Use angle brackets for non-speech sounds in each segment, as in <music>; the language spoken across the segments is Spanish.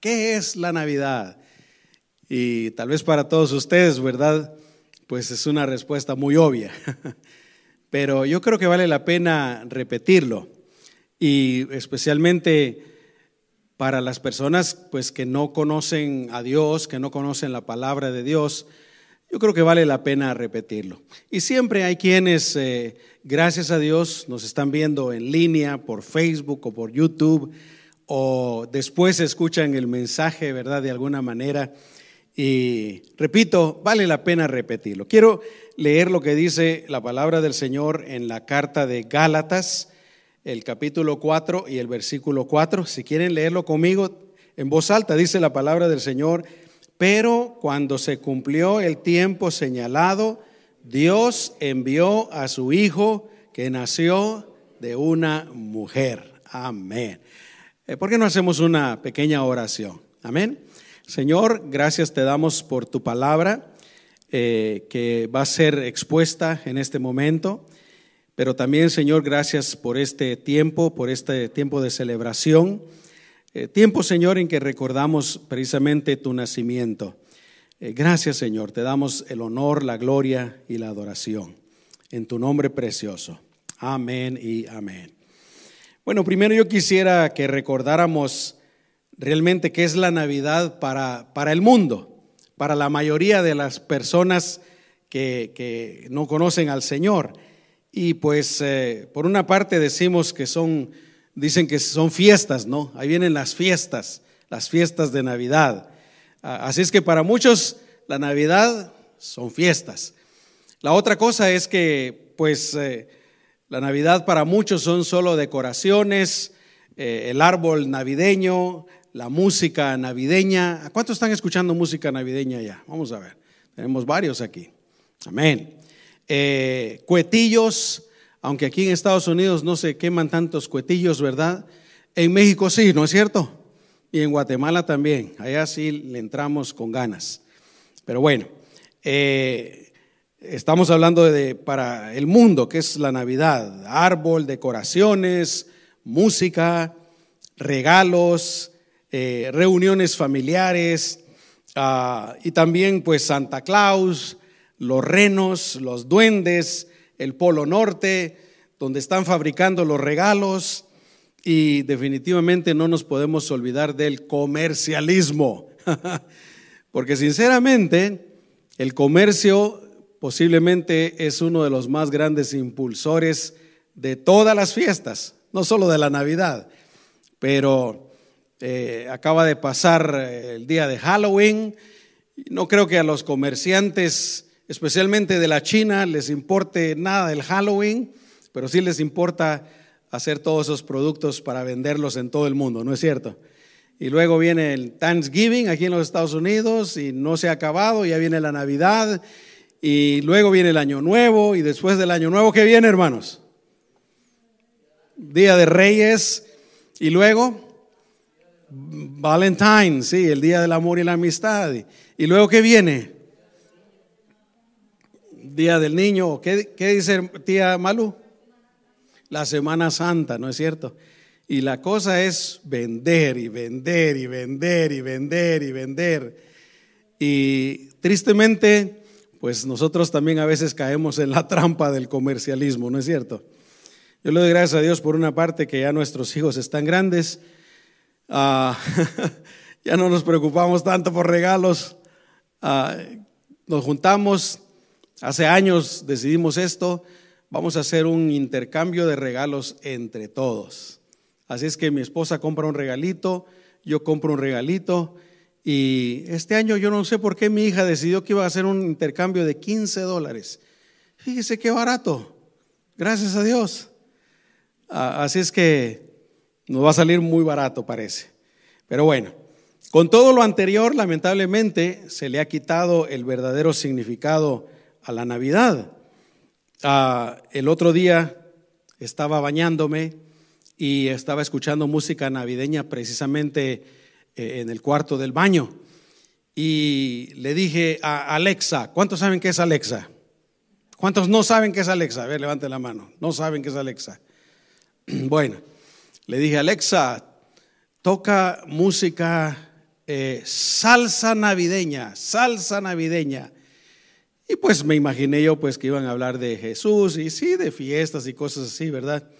¿Qué es la Navidad? Y tal vez para todos ustedes, ¿verdad? Pues es una respuesta muy obvia. <laughs> Pero yo creo que vale la pena repetirlo. Y especialmente para las personas pues que no conocen a Dios, que no conocen la palabra de Dios, yo creo que vale la pena repetirlo. Y siempre hay quienes, eh, gracias a Dios, nos están viendo en línea por Facebook o por YouTube, o después escuchan el mensaje, ¿verdad? De alguna manera. Y repito, vale la pena repetirlo. Quiero leer lo que dice la palabra del Señor en la carta de Gálatas, el capítulo 4 y el versículo 4. Si quieren leerlo conmigo en voz alta, dice la palabra del Señor. Pero cuando se cumplió el tiempo señalado, Dios envió a su Hijo que nació de una mujer. Amén. Eh, ¿Por qué no hacemos una pequeña oración? Amén. Señor, gracias te damos por tu palabra eh, que va a ser expuesta en este momento. Pero también, Señor, gracias por este tiempo, por este tiempo de celebración. Eh, tiempo, Señor, en que recordamos precisamente tu nacimiento. Gracias, Señor. Te damos el honor, la gloria y la adoración. En tu nombre precioso. Amén y amén. Bueno, primero yo quisiera que recordáramos realmente qué es la Navidad para, para el mundo, para la mayoría de las personas que, que no conocen al Señor. Y pues, eh, por una parte decimos que son dicen que son fiestas, ¿no? Ahí vienen las fiestas, las fiestas de Navidad. Así es que para muchos la Navidad son fiestas. La otra cosa es que, pues, eh, la Navidad para muchos son solo decoraciones, eh, el árbol navideño, la música navideña. cuántos están escuchando música navideña ya? Vamos a ver. Tenemos varios aquí. Amén. Eh, cuetillos, aunque aquí en Estados Unidos no se queman tantos cuetillos, ¿verdad? En México sí, ¿no es cierto? Y en Guatemala también. Allá sí le entramos con ganas. Pero bueno, eh, estamos hablando de para el mundo, que es la Navidad. Árbol, decoraciones, música, regalos, eh, reuniones familiares ah, y también pues Santa Claus, los renos, los duendes, el Polo Norte, donde están fabricando los regalos y definitivamente no nos podemos olvidar del comercialismo, <laughs> porque sinceramente el comercio posiblemente es uno de los más grandes impulsores de todas las fiestas, no solo de la Navidad, pero eh, acaba de pasar el día de Halloween. No creo que a los comerciantes especialmente de la China, les importe nada del Halloween, pero sí les importa hacer todos esos productos para venderlos en todo el mundo, ¿no es cierto? Y luego viene el Thanksgiving aquí en los Estados Unidos y no se ha acabado, ya viene la Navidad y luego viene el Año Nuevo y después del Año Nuevo, ¿qué viene, hermanos? Día de Reyes y luego Valentine, sí, el Día del Amor y la Amistad. Y luego, ¿qué viene? Día del Niño. ¿Qué, qué dice tía Malu? La Semana Santa, ¿no es cierto? Y la cosa es vender y vender y vender y vender y vender. Y tristemente, pues nosotros también a veces caemos en la <laughs> trampa del comercialismo, ¿no es cierto? Yo le doy gracias a Dios por una parte que ya nuestros hijos están grandes. Ah, <laughs> ya no nos preocupamos tanto por regalos. Ah, nos juntamos Hace años decidimos esto, vamos a hacer un intercambio de regalos entre todos. Así es que mi esposa compra un regalito, yo compro un regalito y este año yo no sé por qué mi hija decidió que iba a hacer un intercambio de 15 dólares. Fíjese qué barato, gracias a Dios. Así es que nos va a salir muy barato, parece. Pero bueno, con todo lo anterior, lamentablemente, se le ha quitado el verdadero significado a la Navidad. Ah, el otro día estaba bañándome y estaba escuchando música navideña precisamente en el cuarto del baño. Y le dije a Alexa, ¿cuántos saben qué es Alexa? ¿Cuántos no saben qué es Alexa? A ver, levante la mano. No saben qué es Alexa. <clears throat> Bueno, le dije, Alexa, toca música eh, salsa navideña, salsa navideña. Y pues me imaginé yo pues que iban a hablar de Jesús y sí, de fiestas y cosas así, ¿verdad?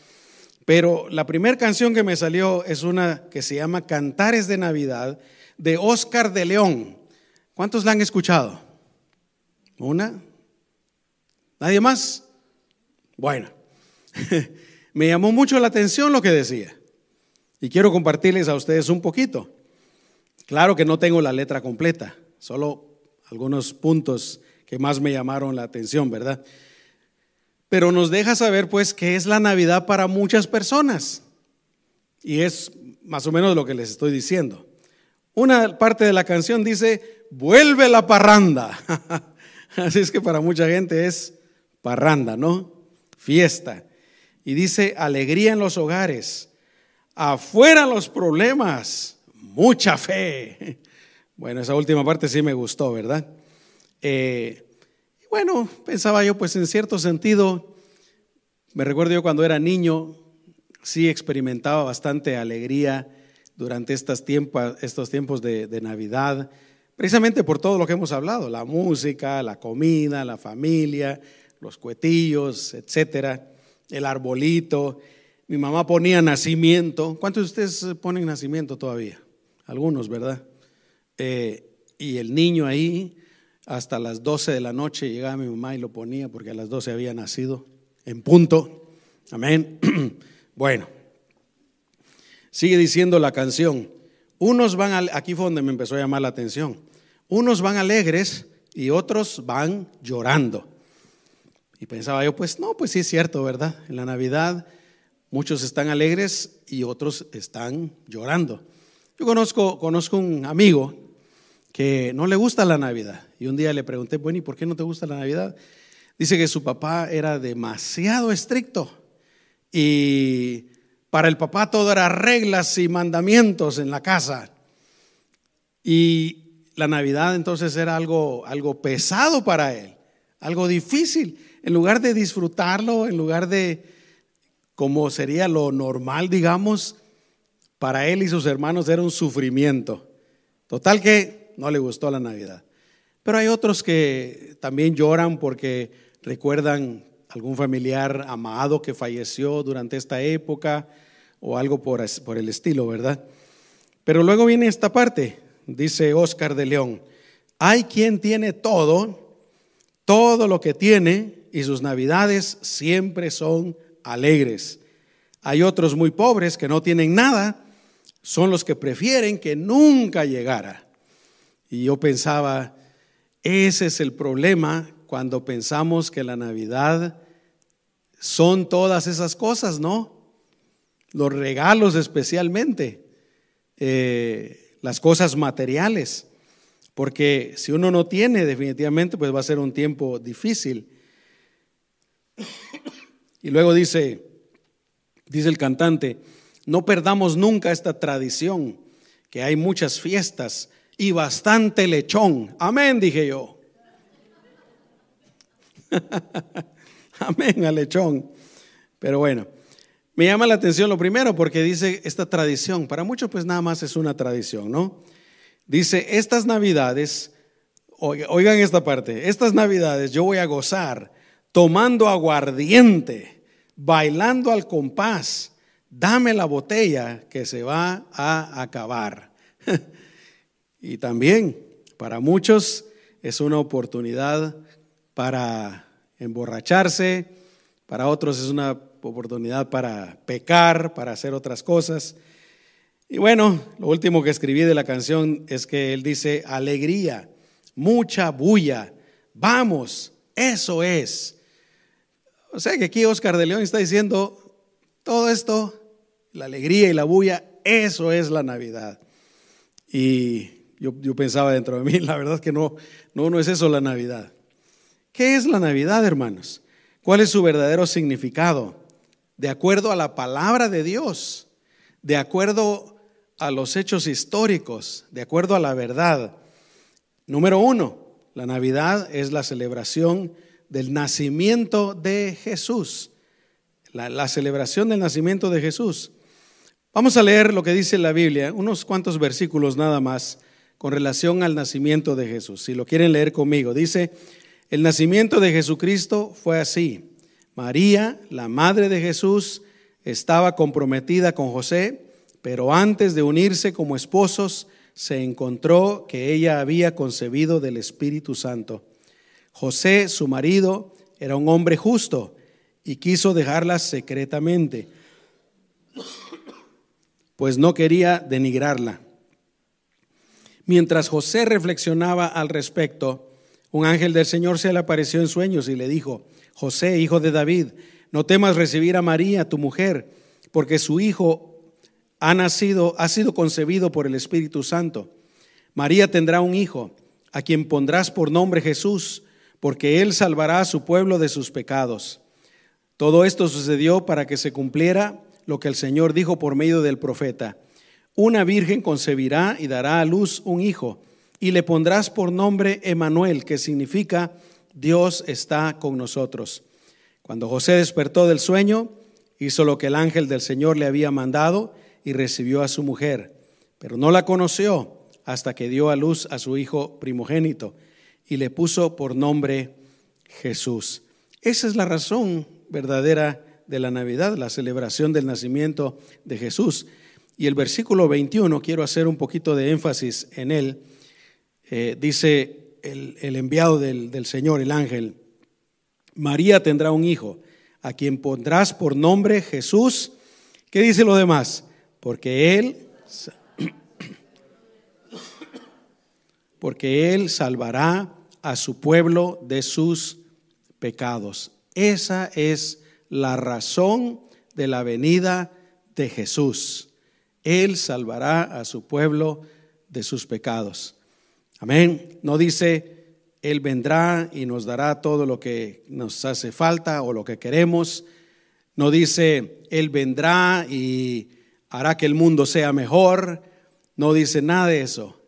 Pero la primera canción que me salió es una que se llama Cantares de Navidad de Oscar de León. ¿Cuántos la han escuchado? ¿Una? ¿Nadie más? Bueno, <laughs> me llamó mucho la atención lo que decía y quiero compartirles a ustedes un poquito. Claro que no tengo la letra completa, solo algunos puntos que más me llamaron la atención, ¿verdad? Pero nos deja saber pues que es la Navidad para muchas personas. Y es más o menos lo que les estoy diciendo. Una parte de la canción dice, vuelve la parranda. <laughs> Así es que para mucha gente es parranda, ¿no? Fiesta. Y dice, alegría en los hogares. Afuera los problemas mucha fe. <laughs> Bueno, esa última parte sí me gustó, ¿verdad? Eh, bueno, pensaba yo, pues en cierto sentido, me recuerdo yo cuando era niño, sí experimentaba bastante alegría durante estos tiempos, de Navidad, precisamente por todo lo que hemos hablado, la música, la comida, la familia, los cuetillos, etcétera, el arbolito. Mi mamá ponía nacimiento. ¿Cuántos de ustedes ponen nacimiento todavía? algunos, ¿verdad? Eh, y el niño ahí, hasta las 12 de la noche llegaba mi mamá y lo ponía porque a las 12 había nacido, en punto. Amén. <clears throat> bueno, sigue diciendo la canción. Unos van, aquí fue donde me empezó a llamar la atención. Unos van alegres y otros van llorando. Y pensaba yo, pues no, pues sí es cierto, ¿verdad? En la Navidad muchos están alegres y otros están llorando. Yo conozco, conozco un amigo que no le gusta la Navidad. Y un día le pregunté, bueno, ¿y por qué no te gusta la Navidad? Dice que su papá era demasiado estricto y para el papá todo era reglas y mandamientos en la casa. Y la Navidad entonces era algo, algo pesado para él, algo difícil. En lugar de disfrutarlo, en lugar de como sería lo normal, digamos, para él y sus hermanos era un sufrimiento. Total que no le gustó la Navidad. Pero hay otros que también lloran porque recuerdan algún familiar amado que falleció durante esta época o algo por, por el estilo, ¿verdad? Pero luego viene esta parte, dice Oscar de León, hay quien tiene todo, todo lo que tiene y sus navidades siempre son alegres. Hay otros muy pobres que no tienen nada son los que prefieren que nunca llegara. Y yo pensaba, ese es el problema cuando pensamos que la Navidad son todas esas cosas, ¿no? Los regalos especialmente, eh, las cosas materiales, porque si uno no tiene definitivamente, pues va a ser un tiempo difícil. Y luego dice, dice el cantante, no perdamos nunca esta tradición, que hay muchas fiestas y bastante lechón. Amén, dije yo. <laughs> Amén al lechón. Pero bueno, me llama la atención lo primero porque dice esta tradición, para muchos pues nada más es una tradición, ¿no? Dice, estas navidades, oigan esta parte, estas navidades yo voy a gozar tomando aguardiente, bailando al compás dame la botella que se va a acabar. <laughs> y también para muchos es una oportunidad para emborracharse, para otros es una oportunidad para pecar, para hacer otras cosas. Y bueno, lo último que escribí de la canción es que él dice, alegría, mucha bulla, vamos, eso es. O sea que aquí Oscar de León está diciendo, todo esto la alegría y la bulla, eso es la Navidad. Y yo, pensaba dentro de mí, <laughs> la verdad que no, no, no es eso la Navidad. ¿Qué es la Navidad, hermanos? ¿Cuál es su verdadero significado? De acuerdo a la palabra de Dios, de acuerdo a los hechos históricos, de acuerdo a la verdad. Número uno, la Navidad es la celebración del nacimiento de Jesús. la, celebración del nacimiento de Jesús. Vamos a leer lo que dice la Biblia, unos cuantos versículos nada más, con relación al nacimiento de Jesús. Si lo quieren leer conmigo, dice, el nacimiento de Jesucristo fue así. María, la madre de Jesús, estaba comprometida con José, pero antes de unirse como esposos, se encontró que ella había concebido del Espíritu Santo. José, su marido, era un hombre justo y quiso dejarla secretamente, pues no quería denigrarla. Mientras José reflexionaba al respecto, un ángel del Señor se le apareció en sueños y le dijo, José, hijo de David, no temas recibir a María, tu mujer, porque su hijo ha nacido, ha sido concebido por el Espíritu Santo. María tendrá un hijo, a quien pondrás por nombre Jesús, porque él salvará a su pueblo de sus pecados. Todo esto sucedió para que se cumpliera lo que el Señor dijo por medio del profeta. Una virgen concebirá y dará a luz un hijo, y le pondrás por nombre Emanuel, que significa Dios está con nosotros. Cuando José despertó del sueño, hizo lo que el ángel del Señor le había mandado y recibió a su mujer, pero no la conoció hasta que dio a luz a su hijo primogénito y le puso por nombre Jesús. Esa es la razón verdadera de la Navidad, la celebración del nacimiento de Jesús. Y el versículo 21, quiero hacer un poquito de énfasis en él, eh, dice el, enviado del, del Señor, el ángel, María tendrá un hijo, a quien pondrás por nombre Jesús. ¿Qué dice lo demás? porque Él, <clears throat> porque Él salvará a su pueblo de sus pecados. Esa es la razón de la venida de Jesús. Él salvará a su pueblo de sus pecados. Amén. No dice, Él vendrá y nos dará todo lo que nos hace falta o lo que queremos. No dice, Él vendrá y hará que el mundo sea mejor. No dice nada de eso.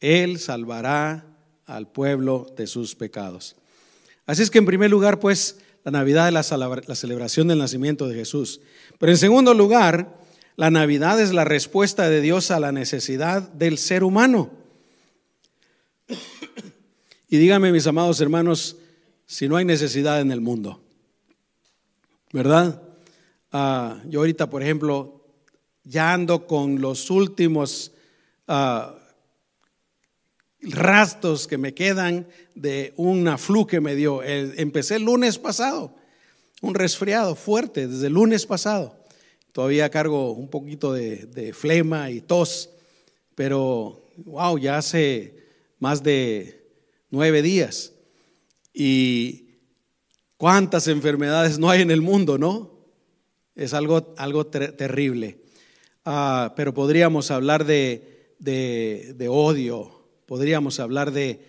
Él salvará al pueblo de sus pecados. Así es que en primer lugar, pues, la Navidad es la, celebración del nacimiento de Jesús. Pero en segundo lugar, la Navidad es la respuesta de Dios a la necesidad del ser humano. Y díganme, mis amados hermanos, si no hay necesidad en el mundo, ¿verdad? Ah, yo ahorita, por ejemplo, ya ando con los últimos uh, rastros que me quedan de una flu que me dio. empecé el lunes pasado, un resfriado fuerte desde el lunes pasado. Todavía cargo un poquito de, de flema y tos, pero wow, ya hace más de nueve días. Y cuántas enfermedades no hay en el mundo, ¿no? Es algo, algo terrible. Ah, pero podríamos hablar de, de, odio, podríamos hablar de,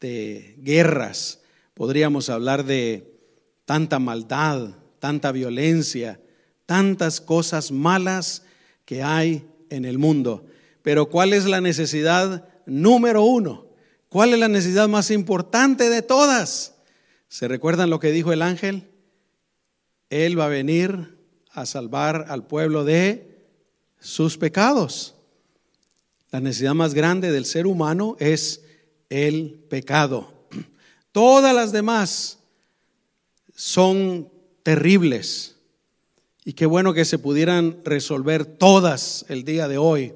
de guerras, podríamos hablar de tanta maldad, tanta violencia, tantas cosas malas que hay en el mundo. Pero ¿cuál es la necesidad número uno? ¿Cuál es la necesidad más importante de todas? ¿Se recuerdan lo que dijo el ángel? Él va a venir a salvar al pueblo de sus pecados. La necesidad más grande del ser humano es el pecado. <clears throat> Todas las demás son terribles. Y qué bueno que se pudieran resolver todas el día de hoy.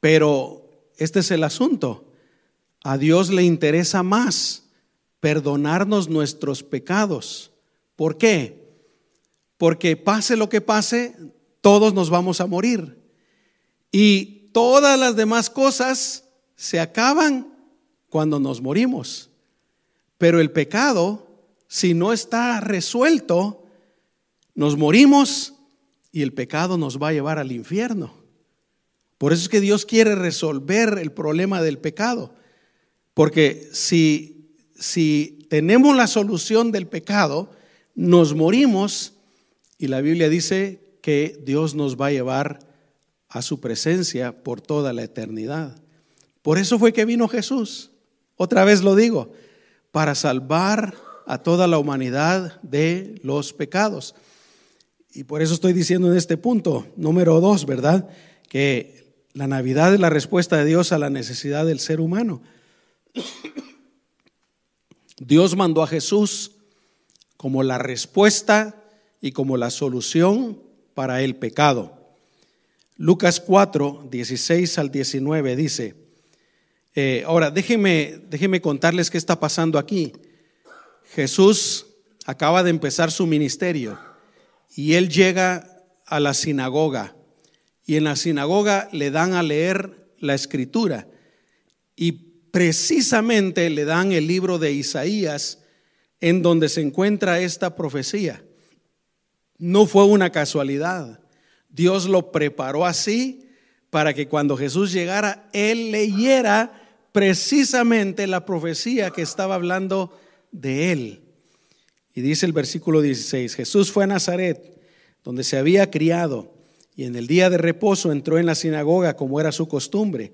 Pero este es el asunto. A Dios le interesa más perdonarnos nuestros pecados. ¿Por qué? Porque pase lo que pase, todos nos vamos a morir. Y todas las demás cosas se acaban cuando nos morimos. Pero el pecado, si no está resuelto, nos morimos y el pecado nos va a llevar al infierno. Por eso es que Dios quiere resolver el problema del pecado. Porque si, si tenemos la solución del pecado, nos morimos y la Biblia dice que Dios nos va a llevar a su presencia por toda la eternidad. Por eso fue que vino Jesús. Otra vez lo digo, para salvar a toda la humanidad de los pecados. Y por eso estoy diciendo en este punto, número dos, ¿verdad? Que La Navidad es la respuesta de Dios a la necesidad del ser humano. Dios mandó a Jesús como la respuesta y como la solución para el pecado. Lucas 4, 16 al 19 dice, eh, ahora déjenme, déjenme contarles qué está pasando aquí. Jesús acaba de empezar su ministerio y él llega a la sinagoga y en la sinagoga le dan a leer la escritura y precisamente le dan el libro de Isaías en donde se encuentra esta profecía. No fue una casualidad. Dios lo preparó así para que cuando Jesús llegara, él leyera precisamente la profecía que estaba hablando de él. Y dice el versículo 16, Jesús fue a Nazaret, donde se había criado, y en el día de reposo entró en la sinagoga como era su costumbre,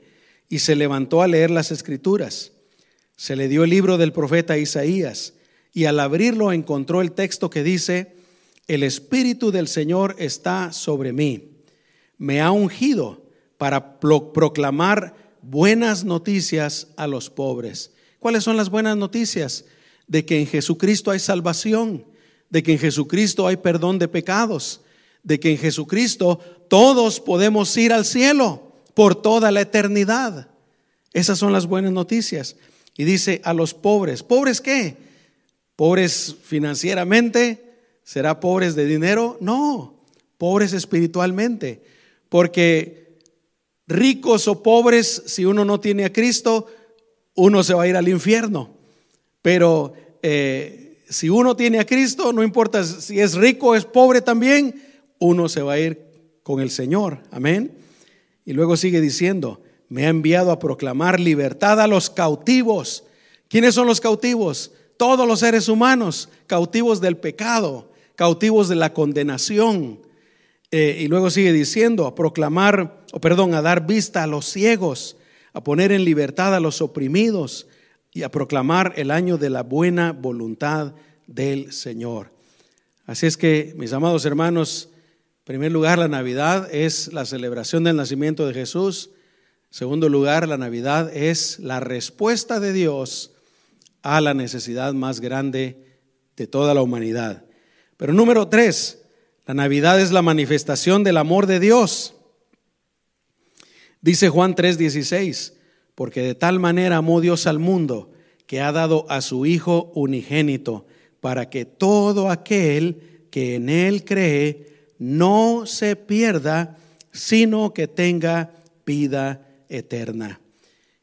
y se levantó a leer las escrituras. Se le dio el libro del profeta Isaías, y al abrirlo encontró el texto que dice, el Espíritu del Señor está sobre mí, me ha ungido para proclamar buenas noticias a los pobres. ¿Cuáles son las buenas noticias? De que en Jesucristo hay salvación, de que en Jesucristo hay perdón de pecados, de que en Jesucristo todos podemos ir al cielo por toda la eternidad. Esas son las buenas noticias. Y dice a los pobres, ¿pobres qué? ¿Pobres financieramente? ¿Será pobres de dinero? No, pobres espiritualmente. Porque ricos o pobres, si uno no tiene a Cristo, uno se va a ir al infierno. Pero eh, si uno tiene a Cristo, no importa si es rico o es pobre también, uno se va a ir con el Señor. Amén. Y luego sigue diciendo, me ha enviado a proclamar libertad a los cautivos. ¿Quiénes son los cautivos? Todos los seres humanos, cautivos del pecado, cautivos de la condenación. Eh, y luego sigue diciendo, a proclamar, o perdón, a dar vista a los ciegos, a poner en libertad a los oprimidos, y a proclamar el año de la buena voluntad del Señor. Así es que, mis amados hermanos, en primer lugar, la Navidad es la celebración del nacimiento de Jesús. En segundo lugar, la Navidad es la respuesta de Dios a la necesidad más grande de toda la humanidad. Pero número tres, la Navidad es la manifestación del amor de Dios. Dice Juan 3:16, porque de tal manera amó Dios al mundo que ha dado a su Hijo unigénito, para que todo aquel que en Él cree no se pierda, sino que tenga vida eterna.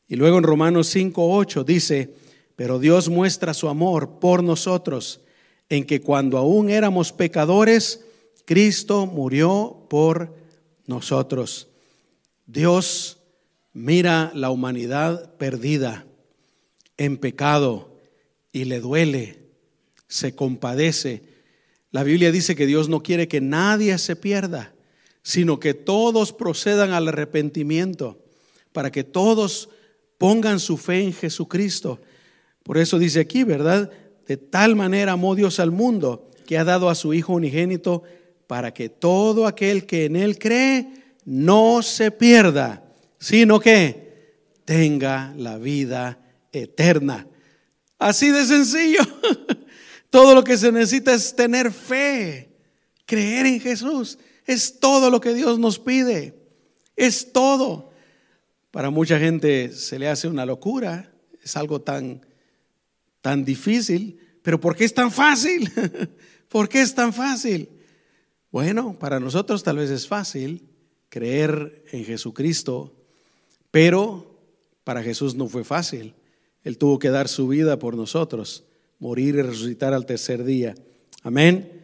Y luego en Romanos 5:8 dice, pero Dios muestra su amor por nosotros, en que cuando aún éramos pecadores, Cristo murió por nosotros. Dios mira la humanidad perdida en pecado y le duele, se compadece. La Biblia dice que Dios no quiere que nadie se pierda, sino que todos procedan al arrepentimiento, para que todos pongan su fe en Jesucristo. Por eso dice aquí, ¿verdad? De tal manera amó Dios al mundo que ha dado a su Hijo unigénito para que todo aquel que en Él cree no se pierda, sino que tenga la vida eterna. Así de sencillo. <laughs> Todo lo que se necesita es tener fe, creer en Jesús. Es todo lo que Dios nos pide. Es todo. Para mucha gente se le hace una locura. Es algo tan, tan difícil. Pero ¿por qué es tan fácil? <laughs> ¿Por qué es tan fácil? Bueno, para nosotros tal vez es fácil creer en Jesucristo, pero para Jesús no fue fácil. Él tuvo que dar su vida por nosotros, morir y resucitar al tercer día. Amén.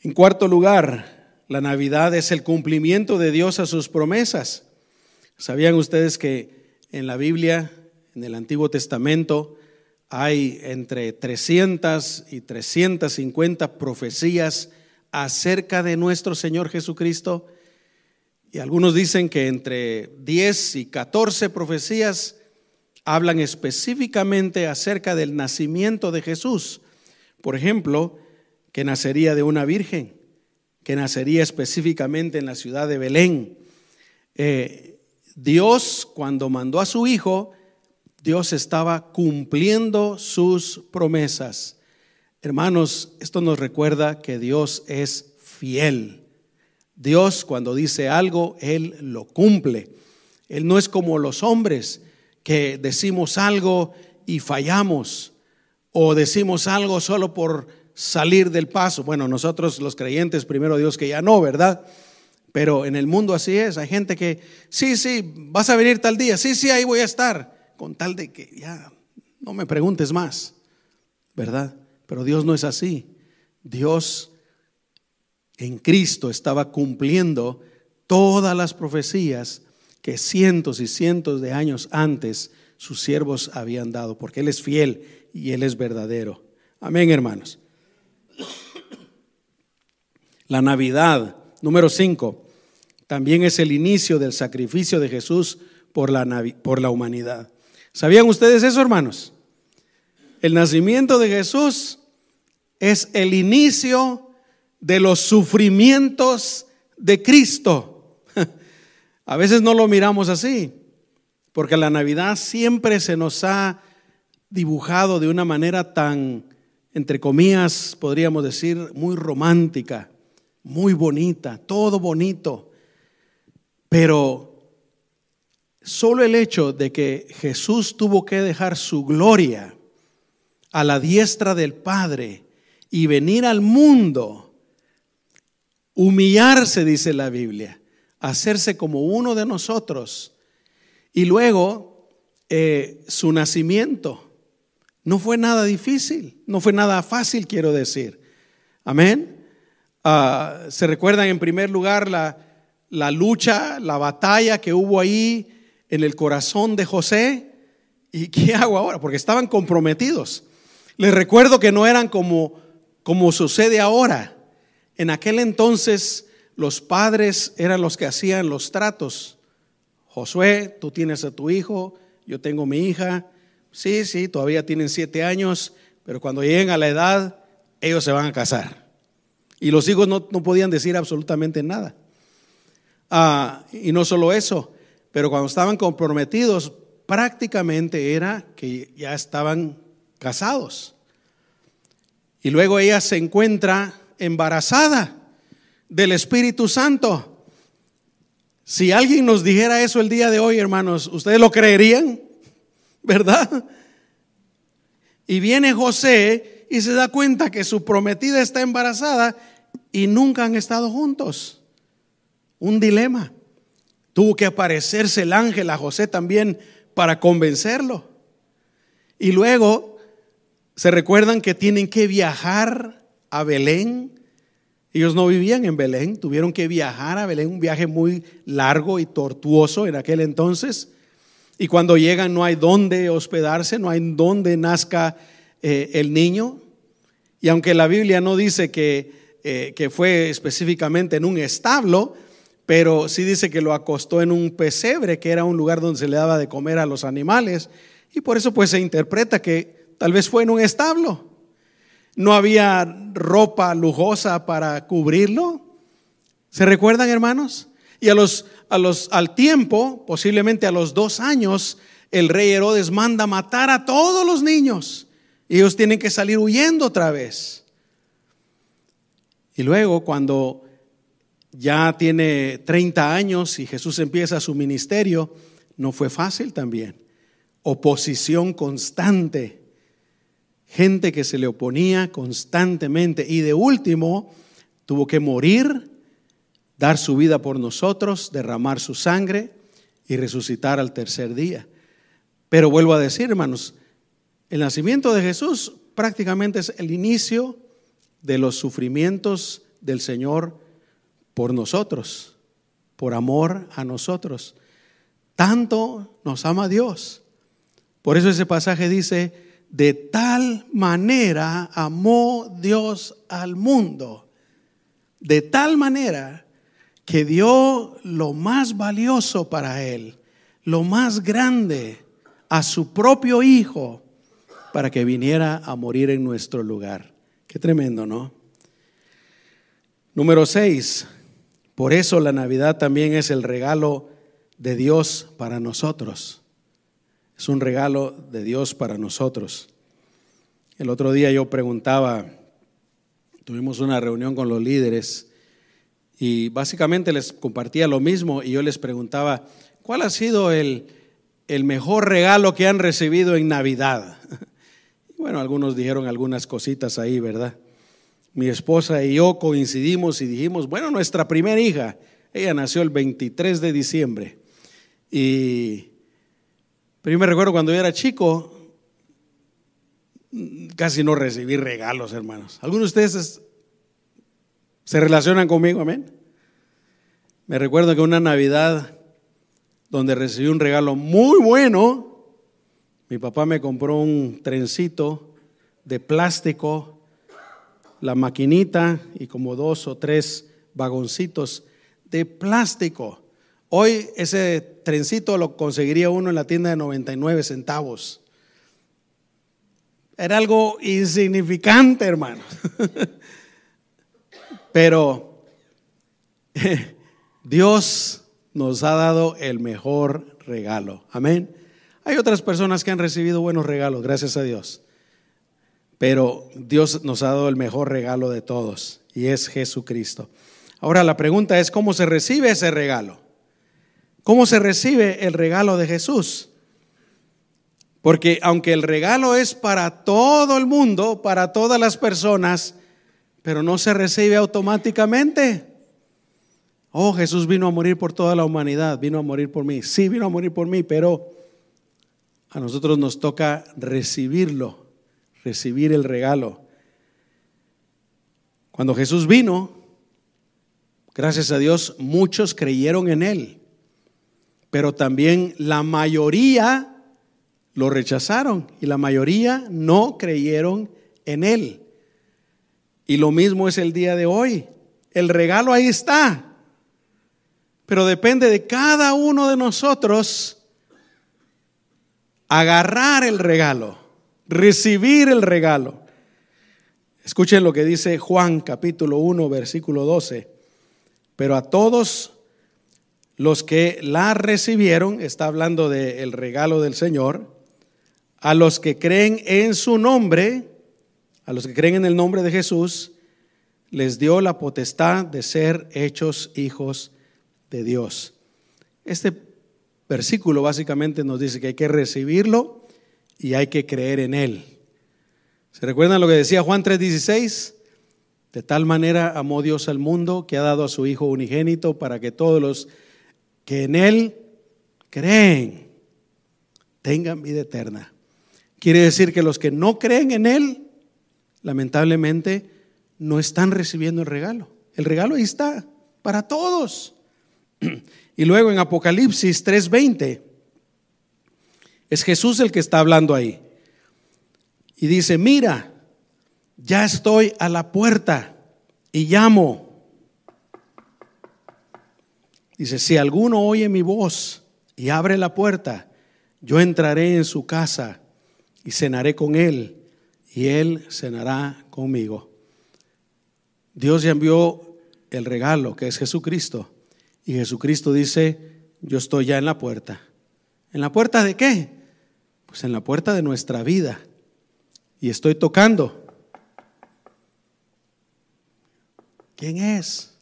En cuarto lugar, la Navidad es el cumplimiento de Dios a sus promesas. ¿Sabían ustedes que en la Biblia, en el Antiguo Testamento, hay entre 300 y 350 profecías acerca de nuestro Señor Jesucristo? Y algunos dicen que entre 10 y 14 profecías hablan específicamente acerca del nacimiento de Jesús. Por ejemplo, que nacería de una virgen, que nacería específicamente en la ciudad de Belén. Eh, Dios, cuando mandó a su Hijo, Dios estaba cumpliendo sus promesas. Hermanos, esto nos recuerda que Dios es fiel. Dios cuando dice algo, Él lo cumple. Él no es como los hombres que decimos algo y fallamos o decimos algo solo por salir del paso. Bueno, nosotros los creyentes, primero Dios que ya no, ¿verdad? Pero en el mundo así es. Hay gente que, sí, sí, vas a venir tal día, sí, sí, ahí voy a estar, con tal de que ya no me preguntes más, ¿verdad? Pero Dios no es así. Dios en Cristo estaba cumpliendo todas las profecías que cientos y cientos de años antes sus siervos habían dado, porque Él es fiel y Él es verdadero. Amén, hermanos. La Navidad, número 5, también es el inicio del sacrificio de Jesús por la, por la humanidad. ¿Sabían ustedes eso, hermanos? El nacimiento de Jesús es el inicio de los sufrimientos de Cristo. <laughs> A veces no lo miramos así, porque la Navidad siempre se nos ha dibujado de una manera tan, entre comillas, podríamos decir, muy romántica, muy bonita, todo bonito. Pero solo el hecho de que Jesús tuvo que dejar su gloria a la diestra del Padre, y venir al mundo, humillarse, dice la Biblia, hacerse como uno de nosotros. Y luego eh, su nacimiento. No fue nada difícil, no fue nada fácil, quiero decir. Amén. Ah, Se recuerdan en primer lugar la, la lucha, la batalla que hubo ahí en el corazón de José. ¿Y qué <laughs> hago ahora? Porque estaban comprometidos. Les recuerdo que no eran como como sucede ahora. En aquel entonces los padres eran los que hacían los tratos. Josué, tú tienes a tu hijo, yo tengo mi hija. Sí, sí, todavía tienen siete años, pero cuando lleguen a la edad, ellos se van a casar. Y los hijos no, podían decir absolutamente nada. Ah, y no solo eso, pero cuando estaban comprometidos, prácticamente era que ya estaban casados. Y luego ella se encuentra embarazada del Espíritu Santo. Si alguien nos dijera eso el día de hoy, hermanos, ¿ustedes lo creerían? <laughs> ¿Verdad? Y viene José y se da cuenta que su prometida está embarazada y nunca han estado juntos. Un dilema. Tuvo que aparecerse el ángel a José también para convencerlo. Y luego ¿Se recuerdan que tienen que viajar a Belén? Ellos no vivían en Belén, tuvieron que viajar a Belén, un viaje muy largo y tortuoso en aquel entonces. Y cuando llegan no hay dónde hospedarse, no hay dónde nazca eh, el niño. Y aunque la Biblia no dice que, eh, que fue específicamente en un establo, pero sí dice que lo acostó en un pesebre, que era un lugar donde se le daba de comer a los animales. Y por eso pues se interpreta que Tal vez fue en un establo. No había ropa lujosa para cubrirlo. ¿Se recuerdan, hermanos? Y a los, a los, al tiempo, posiblemente a los dos años, el rey Herodes manda matar a todos los niños. Y ellos tienen que salir huyendo otra vez. Y luego, cuando ya tiene 30 años y Jesús empieza su ministerio, no fue fácil también. Oposición constante gente que se le oponía constantemente y de último tuvo que morir, dar su vida por nosotros, derramar su sangre y resucitar al tercer día. Pero vuelvo a decir, hermanos, el nacimiento de Jesús prácticamente es el inicio de los sufrimientos del Señor por nosotros, por amor a nosotros. Tanto nos ama Dios. Por eso ese pasaje dice, de tal manera amó Dios al mundo, de tal manera que dio lo más valioso para él, lo más grande, a su propio Hijo, para que viniera a morir en nuestro lugar. Qué tremendo, ¿no? Número seis, por eso la Navidad también es el regalo de Dios para nosotros. Es un regalo de Dios para nosotros. El otro día yo preguntaba, tuvimos una reunión con los líderes y básicamente les compartía lo mismo y yo les preguntaba, ¿cuál ha sido el, el mejor regalo que han recibido en Navidad? <laughs> Bueno, algunos dijeron algunas cositas ahí, ¿verdad? Mi esposa y yo coincidimos y dijimos, bueno, nuestra primera hija, ella nació el 23 de diciembre. Y pero yo me recuerdo cuando yo era chico, casi no recibí regalos, hermanos. ¿Algunos de ustedes se relacionan conmigo? Amén. Me recuerdo que una Navidad donde recibí un regalo muy bueno, mi papá me compró un trencito de plástico, la maquinita y como dos o tres vagoncitos de plástico. Hoy ese trencito lo conseguiría uno en la tienda de 99 centavos. Era algo insignificante, hermano. <laughs> Pero <laughs> Dios nos ha dado el mejor regalo. Amén. Hay otras personas que han recibido buenos regalos, gracias a Dios. Pero Dios nos ha dado el mejor regalo de todos y es Jesucristo. Ahora la pregunta es, ¿cómo se recibe ese regalo? ¿Cómo se recibe el regalo de Jesús? Porque aunque el regalo es para todo el mundo, para todas las personas, pero no se recibe automáticamente. Oh, Jesús vino a morir por toda la humanidad, vino a morir por mí. Sí, vino a morir por mí, pero a nosotros nos toca recibirlo, recibir el regalo. Cuando Jesús vino, gracias a Dios, muchos creyeron en Él, pero también la mayoría lo rechazaron y la mayoría no creyeron en Él. Y lo mismo es el día de hoy. El regalo ahí está. Pero depende de cada uno de nosotros agarrar el regalo, recibir el regalo. Escuchen lo que dice Juan capítulo 1, versículo 12. Pero a todos los que la recibieron, está hablando del regalo del Señor, a los que creen en su nombre, a los que creen en el nombre de Jesús, les dio la potestad de ser hechos hijos de Dios. Este versículo básicamente nos dice que hay que recibirlo y hay que creer en él. ¿Se recuerdan lo que decía Juan 3:16? De tal manera amó Dios al mundo que ha dado a su Hijo unigénito para que todos los que en él creen tengan vida eterna. Quiere decir que los que no creen en Él, lamentablemente, no están recibiendo el regalo. El regalo ahí está, para todos. <clears throat> Y luego en Apocalipsis 3:20, es Jesús el que está hablando ahí. Y dice, mira, ya estoy a la puerta y llamo. Dice, si alguno oye mi voz y abre la puerta, yo entraré en su casa y cenaré con él y él cenará conmigo. Dios ya envió el regalo que es Jesucristo y Jesucristo dice, yo estoy ya en la puerta. ¿En la puerta de qué? Pues en la puerta de nuestra vida y estoy tocando. ¿Quién es?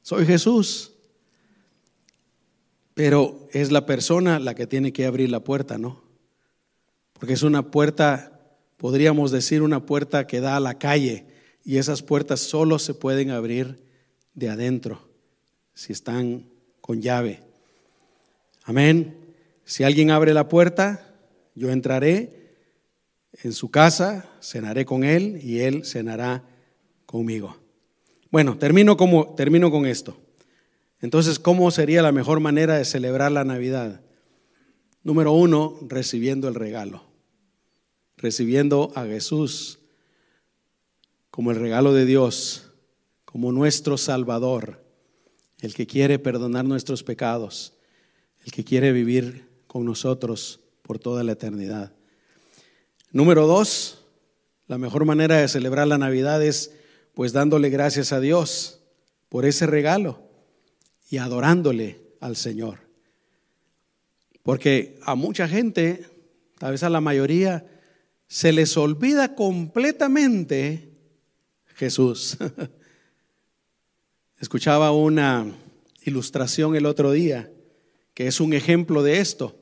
Soy Jesús. Pero es la persona la que tiene que abrir la puerta, ¿no? porque es una puerta, podríamos decir, una puerta que da a la calle y esas puertas solo se pueden abrir de adentro, si están con llave. Amén. Si alguien abre la puerta, yo entraré en su casa, cenaré con él y él cenará conmigo. Bueno, termino, como, termino con esto. Entonces, ¿cómo sería la mejor manera de celebrar la Navidad? Número uno, recibiendo el regalo. Recibiendo a Jesús como el regalo de Dios, como nuestro Salvador, el que quiere perdonar nuestros pecados, el que quiere vivir con nosotros por toda la eternidad. Número dos, la mejor manera de celebrar la Navidad es pues dándole gracias a Dios por ese regalo y adorándole al Señor. Porque a mucha gente, tal vez a la mayoría, se les olvida completamente Jesús. <laughs> Escuchaba una ilustración el otro día que es un ejemplo de esto.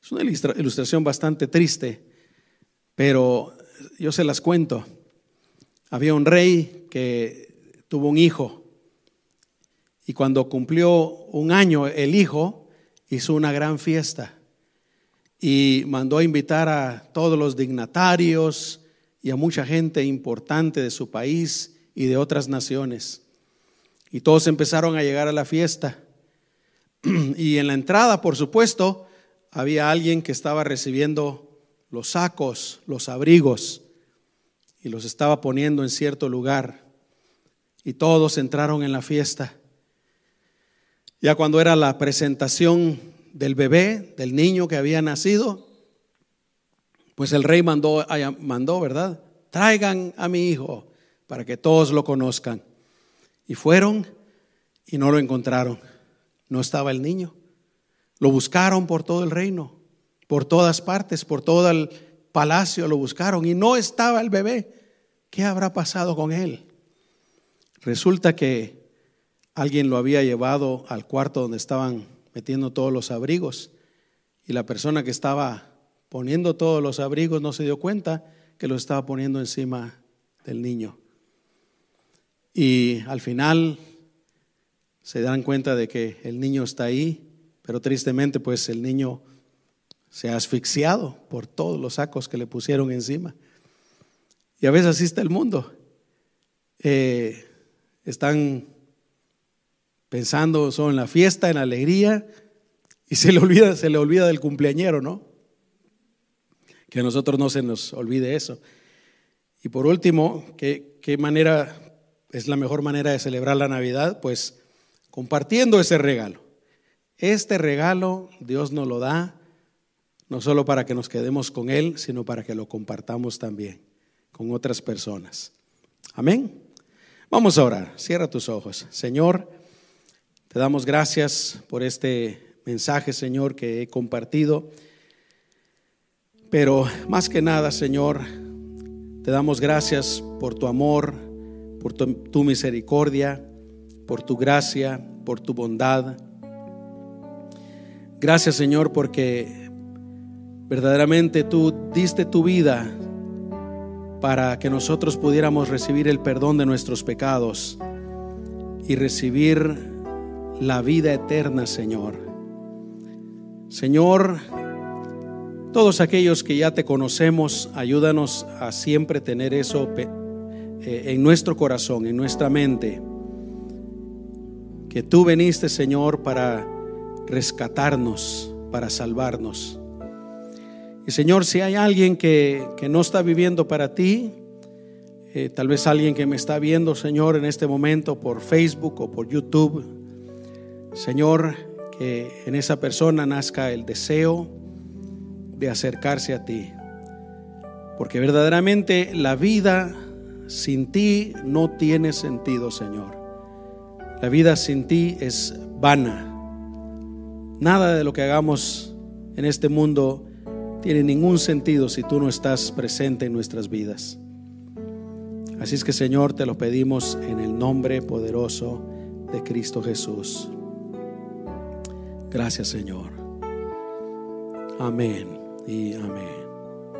Es una ilustración bastante triste, pero yo se las cuento. Había un rey que tuvo un hijo y cuando cumplió un año el hijo hizo una gran fiesta y mandó a invitar a todos los dignatarios y a mucha gente importante de su país y de otras naciones. Y todos empezaron a llegar a la fiesta. <clears throat> Y en la entrada, por supuesto, había alguien que estaba recibiendo los sacos, los abrigos, y los estaba poniendo en cierto lugar. Y todos entraron en la fiesta. Ya cuando era la presentación del bebé, del niño que había nacido, pues el rey mandó, mandó, ¿verdad? Traigan a mi hijo para que todos lo conozcan. Y fueron y no lo encontraron. No estaba el niño. Lo buscaron por todo el reino, por todas partes, por todo el palacio lo buscaron y no estaba el bebé. ¿Qué habrá pasado con él? Resulta que alguien lo había llevado al cuarto donde estaban metiendo todos los abrigos y la persona que estaba poniendo todos los abrigos no se dio cuenta que lo estaba poniendo encima del niño. Y al final se dan cuenta de que el niño está ahí, pero tristemente pues el niño se ha asfixiado por todos los sacos que le pusieron encima. Y a veces así está el mundo. Eh, están pensando son en la fiesta, en la alegría, y se le olvida, se le olvida del cumpleañero, ¿no? Que a nosotros no se nos olvide eso. Y por último, ¿qué, qué manera es la mejor manera de celebrar la Navidad? Pues compartiendo ese regalo. Este regalo Dios nos lo da no solo para que nos quedemos con Él, sino para que lo compartamos también con otras personas. Amén. Vamos a orar. Cierra tus ojos. Señor, te damos gracias por este mensaje, Señor, que he compartido. Pero más que nada, Señor, te damos gracias por tu amor, por tu, misericordia, por tu gracia, por tu bondad. Gracias Señor porque verdaderamente tú diste tu vida para que nosotros pudiéramos recibir el perdón de nuestros pecados y recibir la vida eterna, Señor. Señor, todos aquellos que ya te conocemos, ayúdanos a siempre tener eso eh, en nuestro corazón, en nuestra mente, que tú veniste, Señor, para rescatarnos, para salvarnos. Y Señor, si hay alguien que, no está viviendo para ti, eh, tal vez alguien que me está viendo, Señor, en este momento por Facebook o por YouTube, Señor, que en esa persona nazca el deseo de acercarse a ti. Porque verdaderamente la vida sin ti no tiene sentido, Señor. La vida sin ti es vana. Nada de lo que hagamos en este mundo tiene ningún sentido si tú no estás presente en nuestras vidas. Así es que Señor, te lo pedimos en el nombre poderoso de Cristo Jesús. Gracias Señor. Amén y amén.